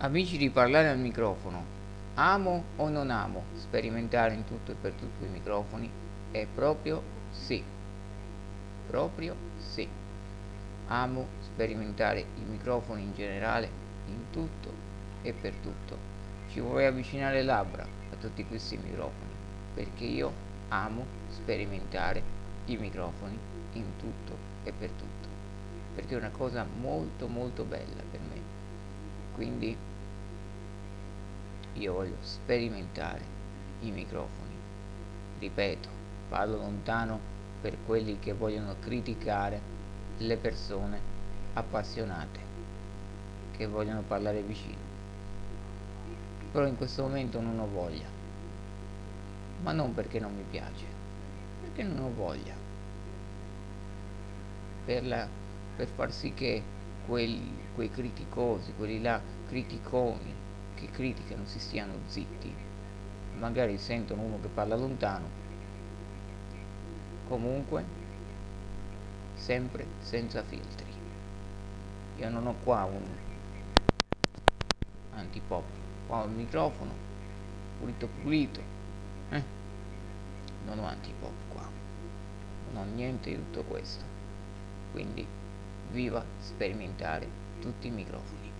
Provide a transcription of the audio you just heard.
Amici di parlare al microfono, amo o non amo sperimentare in tutto e per tutto i microfoni? È proprio sì, proprio sì. Amo sperimentare i microfoni in generale in tutto e per tutto. Ci vorrei avvicinare le labbra a tutti questi microfoni perché io amo sperimentare i microfoni in tutto e per tutto perché è una cosa molto molto bella per me quindi io voglio sperimentare i microfoni. Ripeto parlo lontano per quelli che vogliono criticare le persone appassionate che vogliono parlare vicino. Però in questo momento non ho voglia. Ma non perché non mi piace perché non ho voglia. Per, la, per far sì che quelli, quei criticosi, quelli là criticoni che criticano si stiano zitti, magari sentono uno che parla lontano, comunque sempre senza filtri. Io non ho qua un antipop, qua ho il microfono pulito pulito, eh? non ho antipop qua, non ho niente di tutto questo, quindi viva sperimentare tutti i microfoni.